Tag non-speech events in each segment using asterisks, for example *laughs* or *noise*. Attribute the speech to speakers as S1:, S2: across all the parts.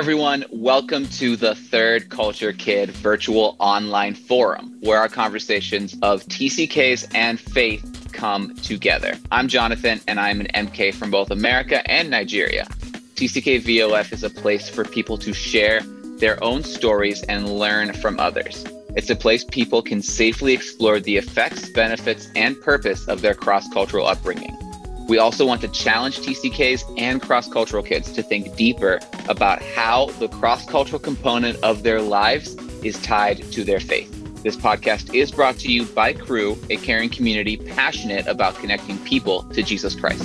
S1: Everyone. Welcome to the Third Culture Kid virtual online forum, where our conversations of TCKs and faith come together. I'm Jonathan, and I'm an MK from both America and Nigeria. TCK VOF is a place for people to share their own stories and learn from others. It's a place people can safely explore the effects, benefits, and purpose of their cross cultural upbringing. We also want to challenge TCKs and cross cultural kids to think deeper about how the cross cultural component of their lives is tied to their faith. This podcast is brought to you by Cru, a caring community passionate about connecting people to Jesus Christ.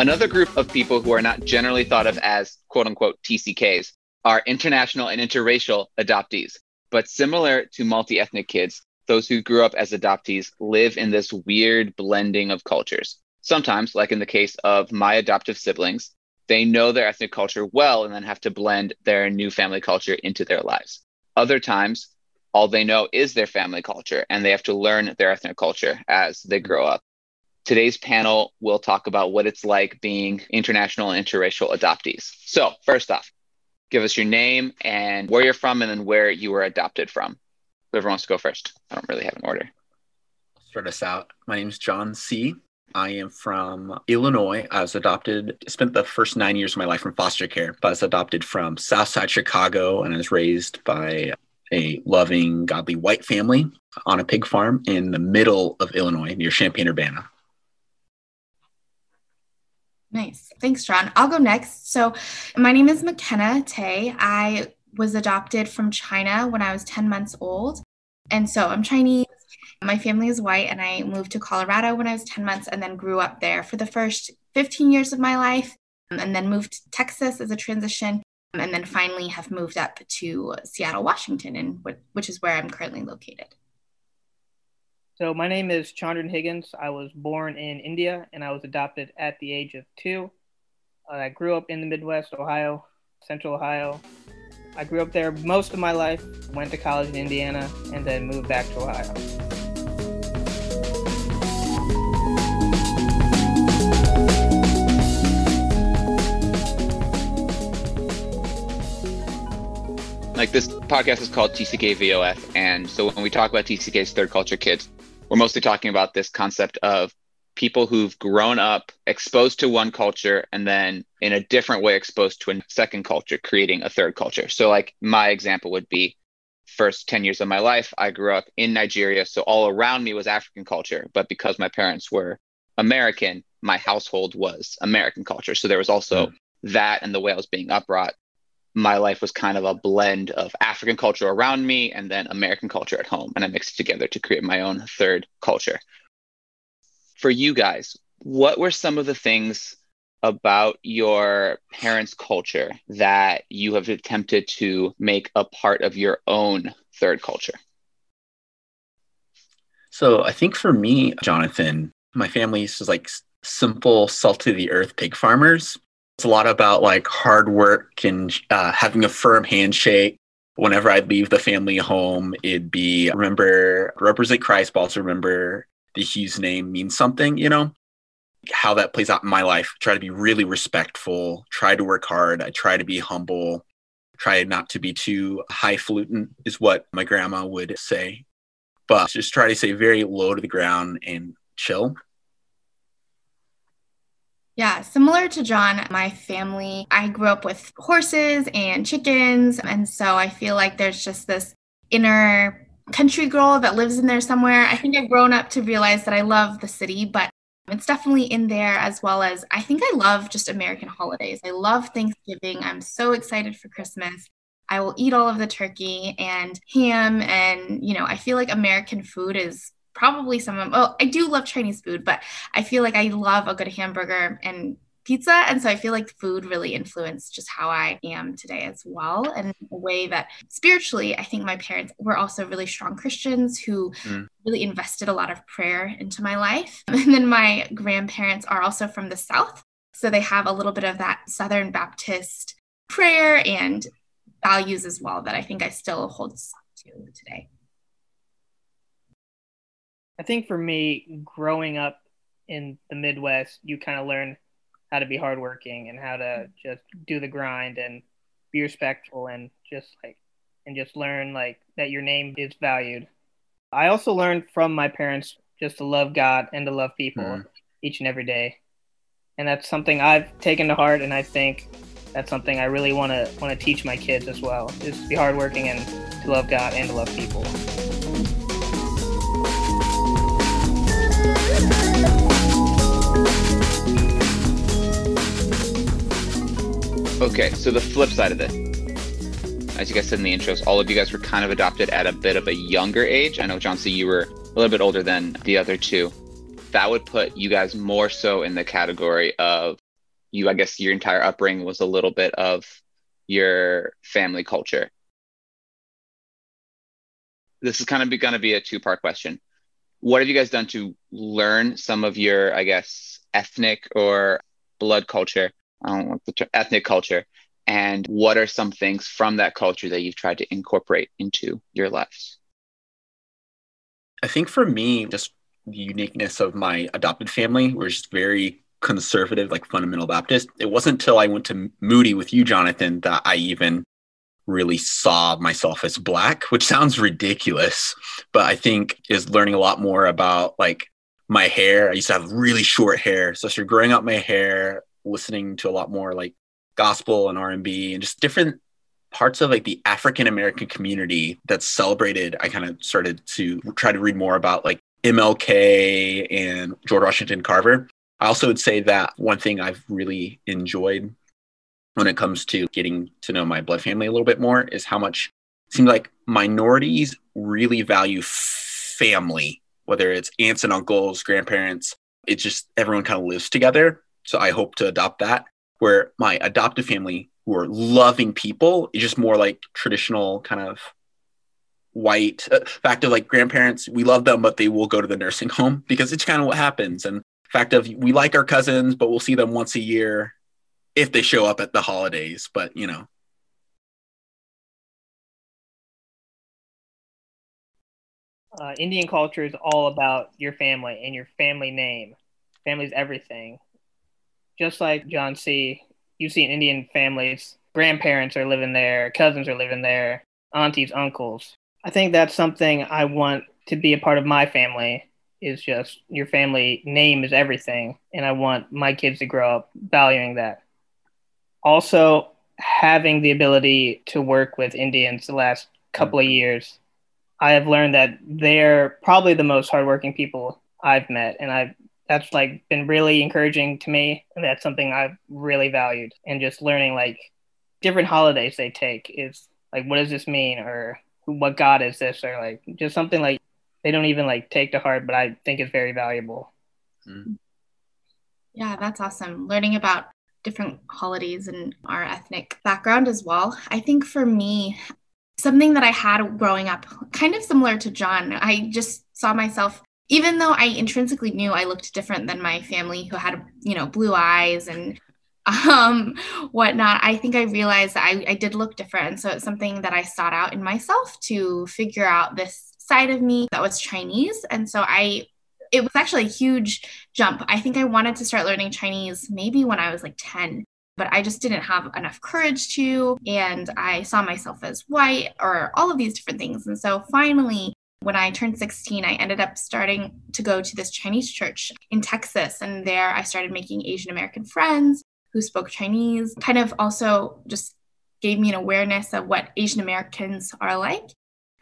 S1: Another group of people who are not generally thought of as quote unquote TCKs are international and interracial adoptees. But similar to multi ethnic kids, those who grew up as adoptees live in this weird blending of cultures. Sometimes, like in the case of my adoptive siblings, they know their ethnic culture well and then have to blend their new family culture into their lives. Other times, all they know is their family culture and they have to learn their ethnic culture as they grow up. Today's panel will talk about what it's like being international and interracial adoptees. So, first off, give us your name and where you're from and then where you were adopted from. Whoever wants to go first. I don't really have an order.
S2: Start us out. My name is John C. I am from Illinois. I was adopted, spent the first nine years of my life in foster care, but I was adopted from Southside Chicago and I was raised by a loving, godly white family on a pig farm in the middle of Illinois near Champaign Urbana.
S3: Nice. Thanks, John. I'll go next. So, my name is McKenna Tay. I was adopted from China when I was 10 months old. And so I'm Chinese. My family is white, and I moved to Colorado when I was 10 months and then grew up there for the first 15 years of my life, and then moved to Texas as a transition, and then finally have moved up to Seattle, Washington, and which is where I'm currently located.
S4: So, my name is Chandran Higgins. I was born in India and I was adopted at the age of two. Uh, I grew up in the Midwest, Ohio, Central Ohio, I grew up there most of my life, went to college in Indiana, and then moved back to Ohio.
S1: Like this podcast is called TCK VOF. And so when we talk about TCK's third culture kids, we're mostly talking about this concept of people who've grown up exposed to one culture and then in a different way exposed to a second culture, creating a third culture. So, like my example would be first 10 years of my life, I grew up in Nigeria. So, all around me was African culture. But because my parents were American, my household was American culture. So, there was also mm. that and the way I was being upbrought. My life was kind of a blend of African culture around me and then American culture at home. And I mixed it together to create my own third culture for you guys, what were some of the things about your parents' culture that you have attempted to make a part of your own third culture?
S2: So I think for me, Jonathan, my family is like simple, salt of the earth pig farmers. It's a lot about like hard work and uh, having a firm handshake. Whenever I'd leave the family home, it'd be remember represent Christ, but also remember the Hughes name means something, you know? How that plays out in my life. Try to be really respectful, try to work hard, I try to be humble, try not to be too highfalutin, is what my grandma would say. But just try to stay very low to the ground and chill.
S3: Yeah, similar to John, my family, I grew up with horses and chickens. And so I feel like there's just this inner country girl that lives in there somewhere. I think I've grown up to realize that I love the city, but it's definitely in there as well as I think I love just American holidays. I love Thanksgiving. I'm so excited for Christmas. I will eat all of the turkey and ham and you know, I feel like American food is probably some of oh, I do love Chinese food, but I feel like I love a good hamburger and pizza. And so I feel like food really influenced just how I am today as well. And a way that spiritually, I think my parents were also really strong Christians who mm. really invested a lot of prayer into my life. *laughs* And then my grandparents are also from the South. So they have a little bit of that Southern Baptist prayer and values as well that I think I still hold to today.
S4: I think for me, growing up in the Midwest, you kind of learn how to be hardworking and how to just do the grind and be respectful and just like and just learn like that your name is valued. I also learned from my parents just to love God and to love people mm. each and every day. And that's something I've taken to heart and I think that's something I really want to want to teach my kids as well. Is to be hardworking and to love God and to love people.
S1: Okay, so the flip side of it, as you guys said in the intros, all of you guys were kind of adopted at a bit of a younger age. I know, John C., you were a little bit older than the other two. That would put you guys more so in the category of you, I guess your entire upbringing was a little bit of your family culture. This is kind of going to be a two part question. What have you guys done to learn some of your, I guess, ethnic or blood culture I don't want the term, ethnic culture, and what are some things from that culture that you've tried to incorporate into your lives?
S2: I think for me, just the uniqueness of my adopted family was very conservative, like fundamental Baptist. It wasn't until I went to Moody with you, Jonathan, that I even really saw myself as black, which *laughs* sounds ridiculous, but I think is learning a lot more about like my hair. I used to have really short hair. So started growing out my hair, listening to a lot more like gospel and R&B and just different parts of like the African American community that's celebrated. I kind of started to try to read more about like MLK and George Washington Carver. I also would say that one thing I've really enjoyed when it comes to getting to know my blood family a little bit more is how much it seems like minorities really value family, whether it's aunts and uncles, grandparents. It's just everyone kind of lives together. So I hope to adopt that where my adoptive family who are loving people is just more like traditional kind of white uh, fact of like grandparents we love them but they will go to the nursing home *laughs* because it's kind of what happens. And fact of we like our cousins but we'll see them once a year if they show up at the holidays but you know.
S4: Uh, indian culture is all about your family and your family name. Family's everything just like John C., you see in Indian families, grandparents are living there, cousins are living there, aunties, uncles. I think that's something I want to be a part of my family is just your family name is everything. And I want my kids to grow up valuing that. Also, having the ability to work with Indians the last couple of years, I have learned that they're probably the most hardworking people I've met. And I've that's like been really encouraging to me and that's something i've really valued. And just learning like different holidays they take is like what does this mean? Or what god is this? Or like just something like they don't even like take to heart but i think it's very valuable.
S3: Mm. yeah that's awesome. Learning about different holidays and our ethnic background as well. I think for me something that i had growing up kind of similar to john i just saw myself even though I intrinsically knew I looked different than my family who had, you know, blue eyes and um, whatnot, I think I realized that I, I did look different. And so it's something that I sought out in myself to figure out this side of me that was Chinese. And so I, it was actually a huge jump. I think I wanted to start learning Chinese maybe when I was like 10 but I just didn't have enough courage to. And I saw myself as white or all of these different things. And so finally, when I turned 16, I ended up starting to go to this Chinese church in Texas. And there I started making Asian American friends who spoke Chinese, kind of also just gave me an awareness of what Asian Americans are like.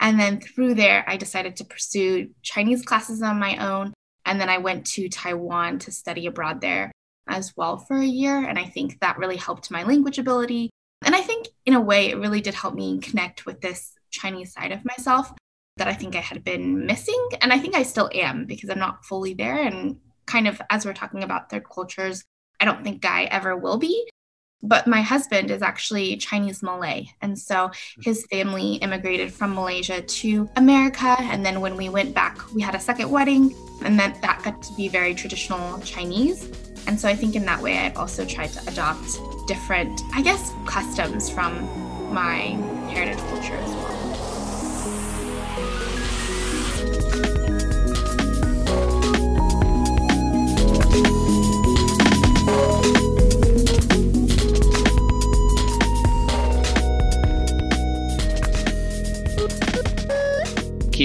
S3: And then through there, I decided to pursue Chinese classes on my own. And then I went to Taiwan to study abroad there as well for a year. And I think that really helped my language ability. And I think in a way, it really did help me connect with this Chinese side of myself that I think I had been missing. And I think I still am because I'm not fully there. And kind of as we're talking about third cultures, I don't think I ever will be. But my husband is actually Chinese Malay. And so his family immigrated from Malaysia to America. And then when we went back, we had a second wedding. And then that got to be very traditional Chinese. And so I think in that way, I've also tried to adopt different, I guess, customs from my heritage culture as well.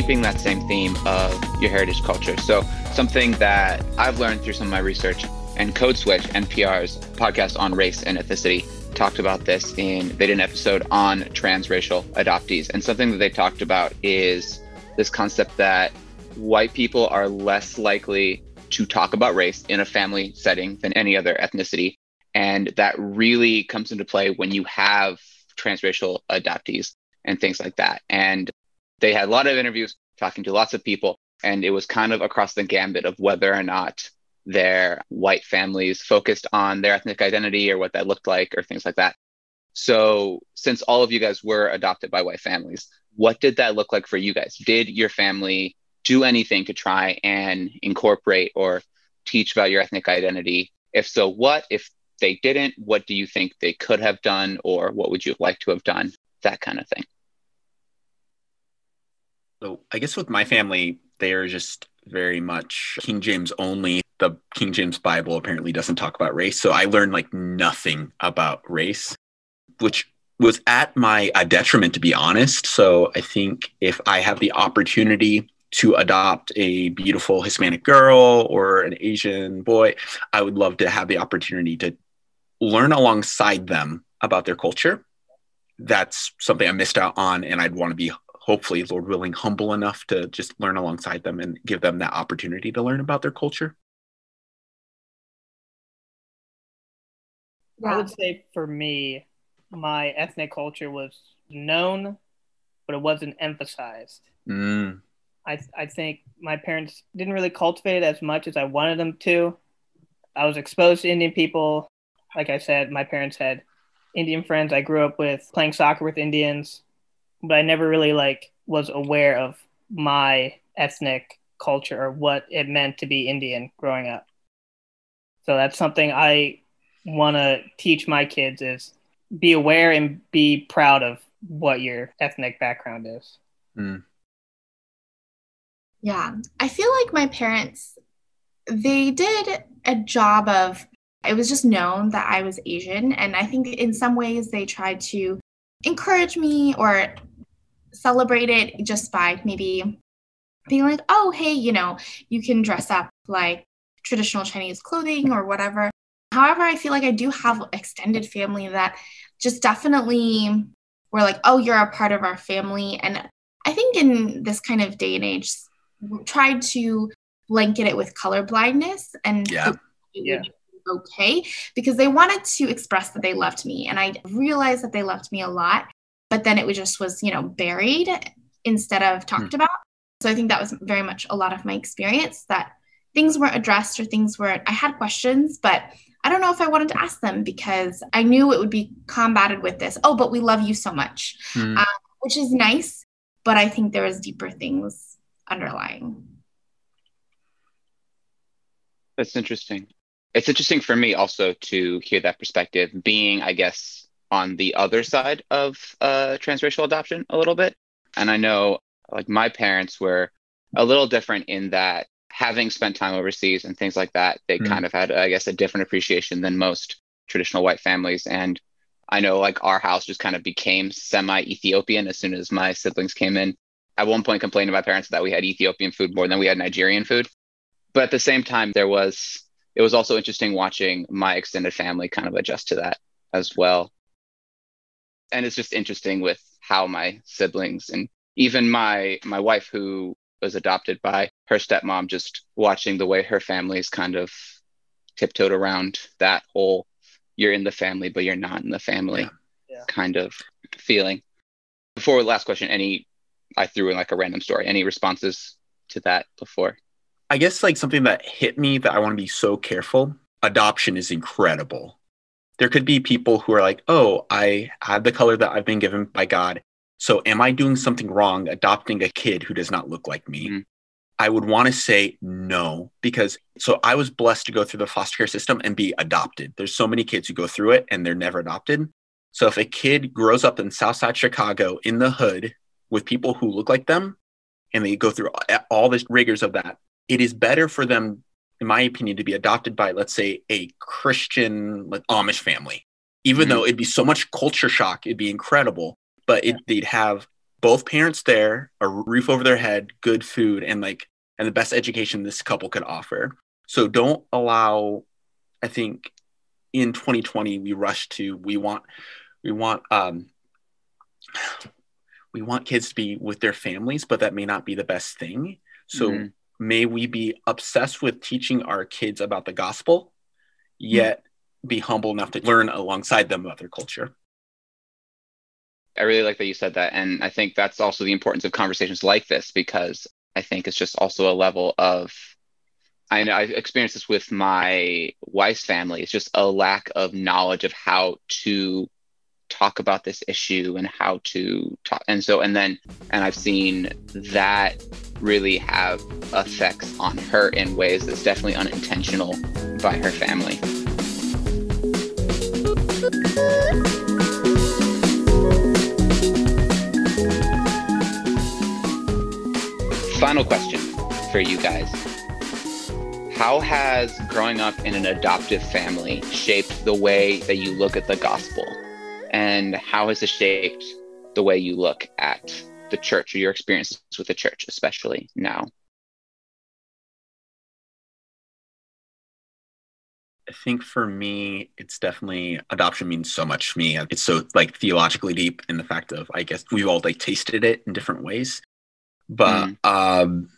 S1: Keeping that same theme of your heritage culture. So, something that I've learned through some of my research and Code Switch, NPR's podcast on race and ethnicity, talked about this in they did an episode on transracial adoptees. And something that they talked about is this concept that white people are less likely to talk about race in a family setting than any other ethnicity. And that really comes into play when you have transracial adoptees and things like that. And they had a lot of interviews talking to lots of people, and it was kind of across the gambit of whether or not their white families focused on their ethnic identity or what that looked like or things like that. So, since all of you guys were adopted by white families, what did that look like for you guys? Did your family do anything to try and incorporate or teach about your ethnic identity? If so, what? If they didn't, what do you think they could have done or what would you like to have done? That kind of thing.
S2: So, I guess with my family, they are just very much King James only. The King James Bible apparently doesn't talk about race. So I learned like nothing about race, which was at my uh, detriment, to be honest. So I think if I have the opportunity to adopt a beautiful Hispanic girl or an Asian boy, I would love to have the opportunity to learn alongside them about their culture. That's something I missed out on, and I'd want to be hopefully, Lord willing, humble enough to just learn alongside them and give them that opportunity to learn about their culture.
S4: I would say for me, my ethnic culture was known, but it wasn't emphasized.
S2: Mm.
S4: I I think my parents didn't really cultivate it as much as I wanted them to. I was exposed to Indian people. Like I said, my parents had Indian friends. I grew up with playing soccer with Indians but I never really like was aware of my ethnic culture or what it meant to be Indian growing up. So that's something I want to teach my kids is be aware and be proud of what your ethnic background is.
S2: Mm.
S3: Yeah, I feel like my parents they did a job of it was just known that I was Asian and I think in some ways they tried to encourage me or celebrate it just by maybe being like, oh, hey, you know, you can dress up like traditional Chinese clothing or whatever. However, I feel like I do have extended family that just definitely were like, oh, you're a part of our family. And I think in this kind of day and age, tried to blanket it with color blindness and
S2: yeah.
S4: yeah.
S3: okay because they wanted to express that they loved me and i realized that they loved me a lot but then it was just was you know buried instead of talked mm. about so i think that was very much a lot of my experience that things weren't addressed or things weren't, i had questions but i don't know if i wanted to ask them because i knew it would be combated with this oh but we love you so much
S2: mm.
S3: um, which is nice but i think there was deeper things underlying
S1: that's interesting it's interesting for me also to hear that perspective being i guess on the other side of uh, transracial adoption a little bit. And I know like my parents were a little different in that having spent time overseas and things like that, they mm. kind of had, I guess, a different appreciation than most traditional white families. And I know like our house just kind of became semi Ethiopian as soon as my siblings came in. At one point, complained to my parents that we had Ethiopian food more than we had Nigerian food. But at the same time, there was, it was also interesting watching my extended family kind of adjust to that as well and it's just interesting with how my siblings and even my my wife who was adopted by her stepmom just watching the way her family's kind of tiptoed around that whole you're in the family but you're not in the family
S4: yeah. Yeah.
S1: kind of feeling before last question any i threw in like a random story any responses to that before
S2: i guess like something that hit me that i want to be so careful adoption is incredible there could be people who are like, oh, I have the color that I've been given by God. So am I doing something wrong adopting a kid who does not look like me? Mm-hmm. I would want to say no, because so I was blessed to go through the foster care system and be adopted. There's so many kids who go through it and they're never adopted. So if a kid grows up in Southside Chicago in the hood with people who look like them and they go through all the rigors of that, it is better for them in my opinion, to be adopted by, let's say, a Christian like, Amish family. Even mm-hmm. though it'd be so much culture shock, it'd be incredible, but it, they'd have both parents there, a roof over their head, good food, and like and the best education this couple could offer. So don't allow, I think in 2020 we rush to we want we want um we want kids to be with their families, but that may not be the best thing. So mm-hmm. May we be obsessed with teaching our kids about the gospel, yet mm-hmm. be humble enough to learn alongside them about their culture.
S1: I really like that you said that. And I think that's also the importance of conversations like this because I think it's just also a level of I know I've experienced this with my wife's family. It's just a lack of knowledge of how to talk about this issue and how to talk. And so, and then, and I've seen that really have effects on her in ways that's definitely unintentional by her family. Final question for you guys. How has growing up in an adoptive family shaped the way that you look at the gospel? And how has it shaped the way you look at the church or your experiences with the church, especially now?
S2: I think for me, it's definitely adoption means so much to me. It's so like theologically deep in the fact of I guess we've all like tasted it in different ways. But mm. um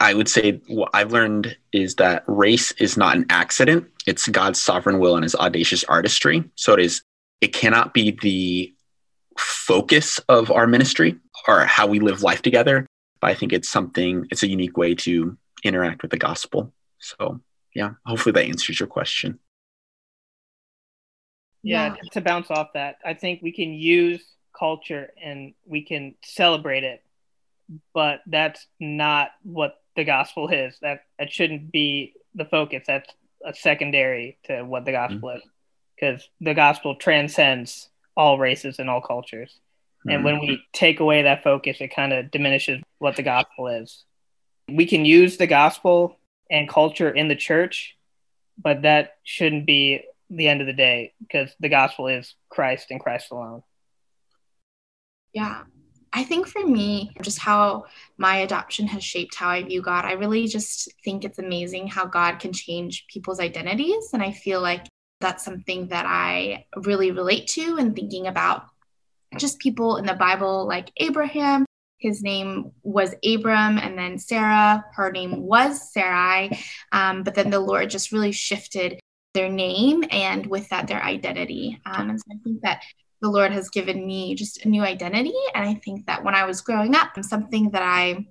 S2: I would say what I've learned is that race is not an accident. It's God's sovereign will and his audacious artistry. So it is, it cannot be the focus of our ministry or how we live life together. But I think it's something, it's a unique way to interact with the gospel. So yeah, hopefully that answers your question.
S4: Yeah, yeah, to bounce off that, I think we can use culture and we can celebrate it, but that's not what the gospel is. That that shouldn't be the focus. That's a secondary to what the gospel mm-hmm. is, because the gospel transcends all races and all cultures. Mm-hmm. And when we take away that focus, it kind of diminishes what the gospel is. We can use the gospel and culture in the church, but that shouldn't be the end of the day because the gospel is Christ and Christ alone.
S3: Yeah, I think for me, just how my adoption has shaped how I view God, I really just think it's amazing how God can change people's identities. And I feel like that's something that I really relate to and thinking about just people in the Bible like Abraham. His name was Abram, and then Sarah, her name was Sarai. Um, but then the Lord just really shifted their name and with that, their identity. Um, and so I think that the Lord has given me just a new identity. And I think that when I was growing up, something that I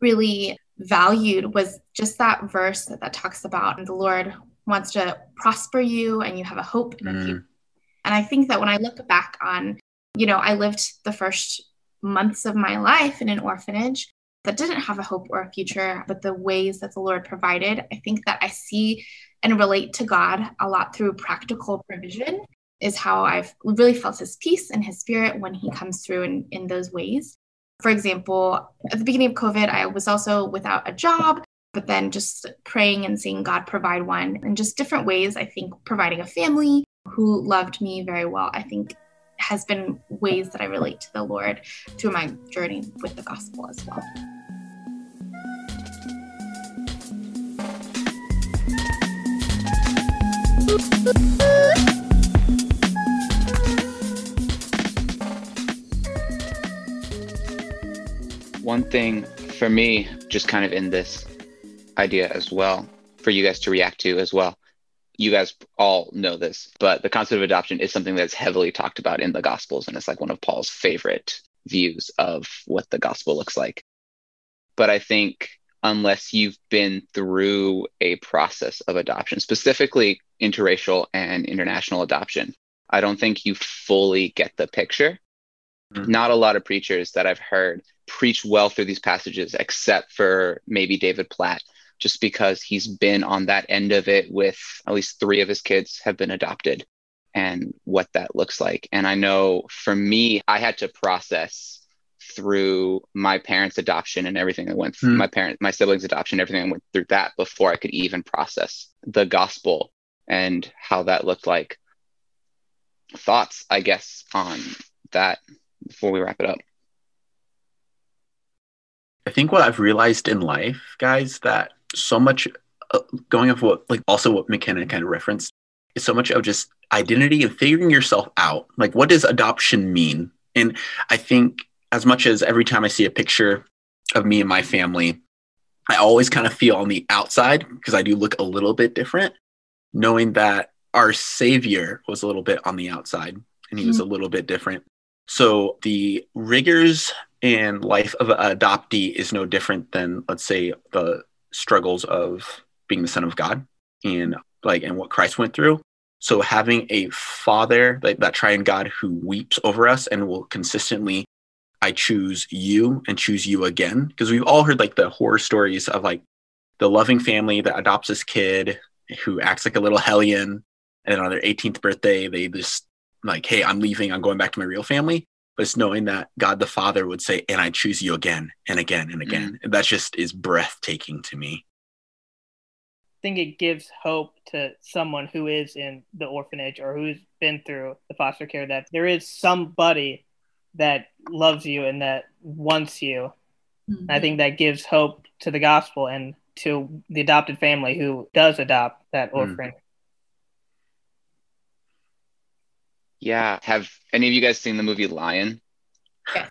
S3: really valued was just that verse that, that talks about the Lord wants to prosper you and you have a hope in mm. future. And I think that when I look back on, you know, I lived the first months of my life in an orphanage that didn't have a hope or a future, but the ways that the Lord provided, I think that I see and relate to God a lot through practical provision is how I've really felt his peace and his spirit when he comes through in, in those ways. For example, at the beginning of COVID, I was also without a job, but then just praying and seeing God provide one in just different ways. I think providing a family who loved me very well, I think has been ways that I relate to the Lord through my journey with the gospel as well.
S1: one thing for me, just kind of in this idea as well, for you guys to react to as well. You guys all know this, but the concept of adoption is something that's heavily talked about in the Gospels, and it's like one of Paul's favorite views of what the gospel looks like. But I think unless you've been through a process of adoption, specifically interracial and international adoption, I don't think you fully get the picture. Mm-hmm. Not a lot of preachers that I've heard preach well through these passages, except for maybe David Platt, just because he's been on that end of it with at least three of his kids have been adopted and what that looks like. And I know for me, I had to process through my parents' adoption and everything I went through, mm. my parents, my siblings' adoption, everything I went through that before I could even process the gospel and how that looked like. Thoughts, I guess, on that before we wrap it up?
S2: I think what I've realized in life, guys, that so much uh, going off what, like, also what McKenna kind of referenced, is so much of just identity and figuring yourself out. Like, what does adoption mean? And I think as much as every time I see a picture of me and my family, I always kind of feel on the outside because I do look a little bit different, knowing that our savior was a little bit on the outside and he mm-hmm. was a little bit different. So the rigors and life of an adoptee is no different than, let's say, the struggles of being the son of God and like and what Christ went through. So having a father like that triune God who weeps over us and will consistently, I choose you and choose you again. Because we've all heard like the horror stories of like the loving family that adopts this kid who acts like a little hellion. And then on their 18th birthday, they just like, hey, I'm leaving, I'm going back to my real family. But it's knowing that God the Father would say, and I choose you again and again and again. Mm. And that just is breathtaking to me I
S4: think it gives hope to someone who is in the orphanage or who's been through the foster care that there is somebody that loves you and that wants you. Mm-hmm. I think that gives hope to the gospel and to the adopted family who does adopt that mm. orphan.
S1: Yeah. Have any of you guys seen the movie Lion?
S2: Yeah.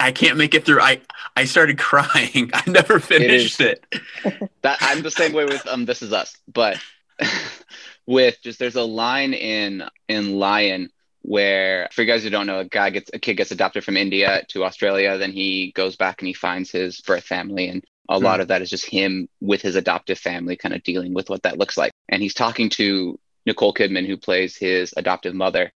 S2: I can't make it through. I I started crying. *laughs* I never finished it.
S1: it. *laughs* that I'm the same way with um This Is Us, but *laughs* with just there's a line in in Lion where for you guys who don't know, a guy gets a kid gets adopted from India to Australia, then he goes back and he finds his birth family and a mm. lot of that is just him with his adoptive family kind of dealing with what that looks like. And he's talking to Nicole Kidman who plays his adoptive mother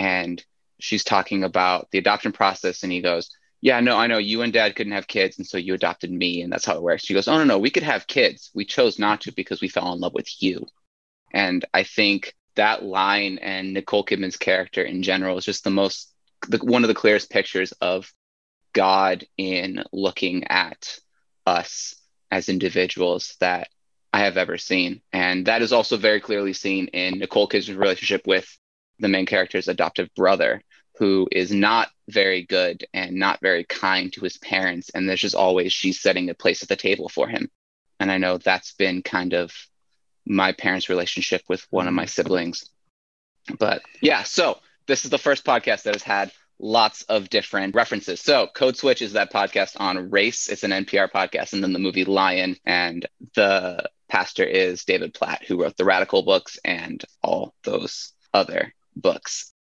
S1: and she's talking about the adoption process and he goes yeah, no, I know you and dad couldn't have kids. And so you adopted me. And that's how it works. She goes, oh, no, no, we could have kids. We chose not to because we fell in love with you. And I think that line and Nicole Kidman's character in general is just the most, the, one of the clearest pictures of God in looking at us as individuals that I have ever seen. And that is also very clearly seen in Nicole Kidman's relationship with the main character's adoptive brother who is not very good and not very kind to his parents. And there's just always she's setting a place at the table for him. And I know that's been kind of my parents' relationship with one of my mm-hmm. siblings. But yeah, so this is the first podcast that has had lots of different references. So Code Switch is that podcast on race. It's an NPR podcast. And then the movie Lion and the pastor is David Platt, who wrote the Radical books and all those other books.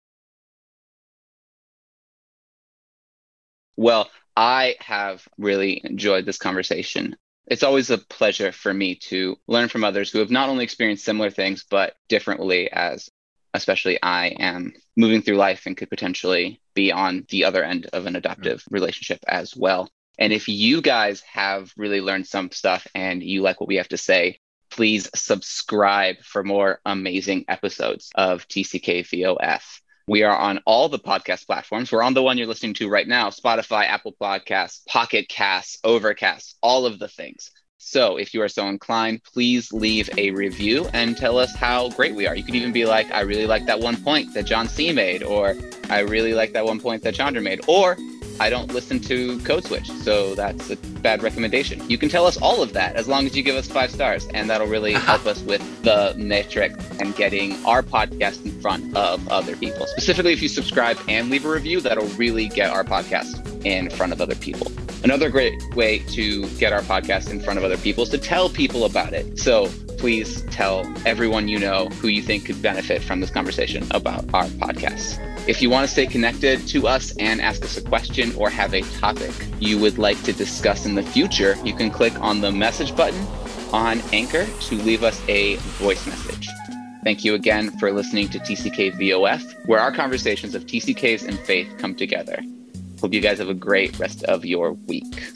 S1: Well, I have really enjoyed this conversation. It's always a pleasure for me to learn from others who have not only experienced similar things, but differently, as especially I am moving through life and could potentially be on the other end of an adoptive mm-hmm. relationship as well. And if you guys have really learned some stuff and you like what we have to say, please subscribe for more amazing episodes of TCK VOF. We are on all the podcast platforms. We're on the one you're listening to right now Spotify, Apple Podcasts, Pocket Casts, Overcast, all of the things. So if you are so inclined, please leave a review and tell us how great we are. You could even be like, I really like that one point that John C made, or I really like that one point that Chandra made, or I don't listen to Code Switch, so that's a bad recommendation. You can tell us all of that as long as you give us five stars, and that'll really uh-huh. help us with the metric and getting our podcast in front of other people. Specifically, if you subscribe and leave a review, that'll really get our podcast in front of other people. Another great way to get our podcast in front of other people is to tell people about it. So please tell everyone you know who you think could benefit from this conversation about our podcast. If you want to stay connected to us and ask us a question or have a topic you would like to discuss in the future, you can click on the message button on Anchor to leave us a voice message. Thank you again for listening to TCK VOF, where our conversations of TCKs and faith come together. Hope you guys have a great rest of your week.